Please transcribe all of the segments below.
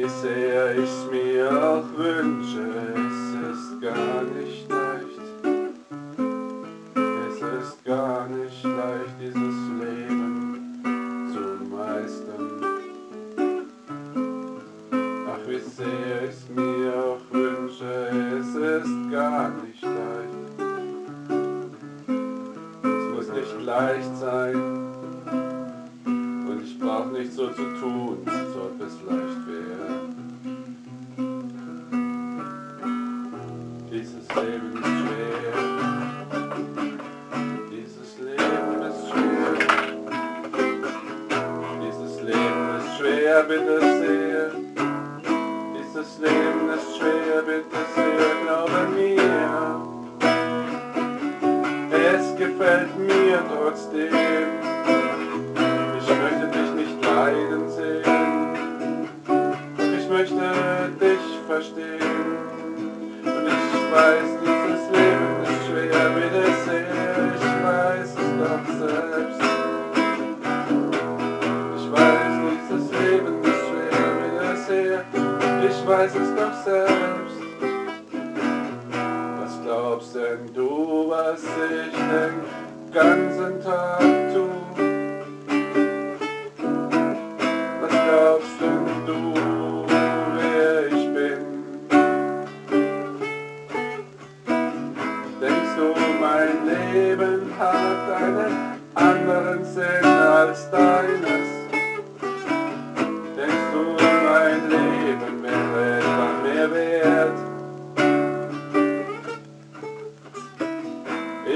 sehr ich's mir auch wünsche, es ist gar nicht leicht. Es ist gar nicht leicht, dieses Leben zu meistern. Ach, wie sehr ich's mir auch wünsche, es ist gar nicht leicht. Es muss nicht leicht sein und ich brauch nicht so zu tun, als ob es leicht wäre. Bitte sehr. Dieses Leben ist schwer, bitte sehr, glaube mir. Es gefällt mir trotzdem. Ich möchte dich nicht leiden sehen. Ich möchte dich verstehen. Und ich weiß, Weiß es doch selbst. Was glaubst denn du, was ich den ganzen Tag tu? Was glaubst denn du, wer ich bin? Denkst du, mein Leben hat einen anderen Sinn als deines?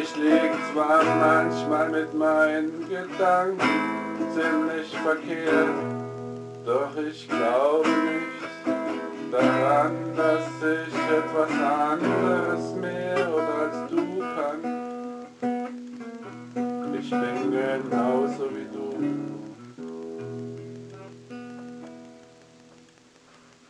Ich lieg zwar manchmal mit meinen Gedanken ziemlich verkehrt, doch ich glaube nicht daran, dass ich etwas anderes mehr oder als du kann. Ich bin genauso wie du.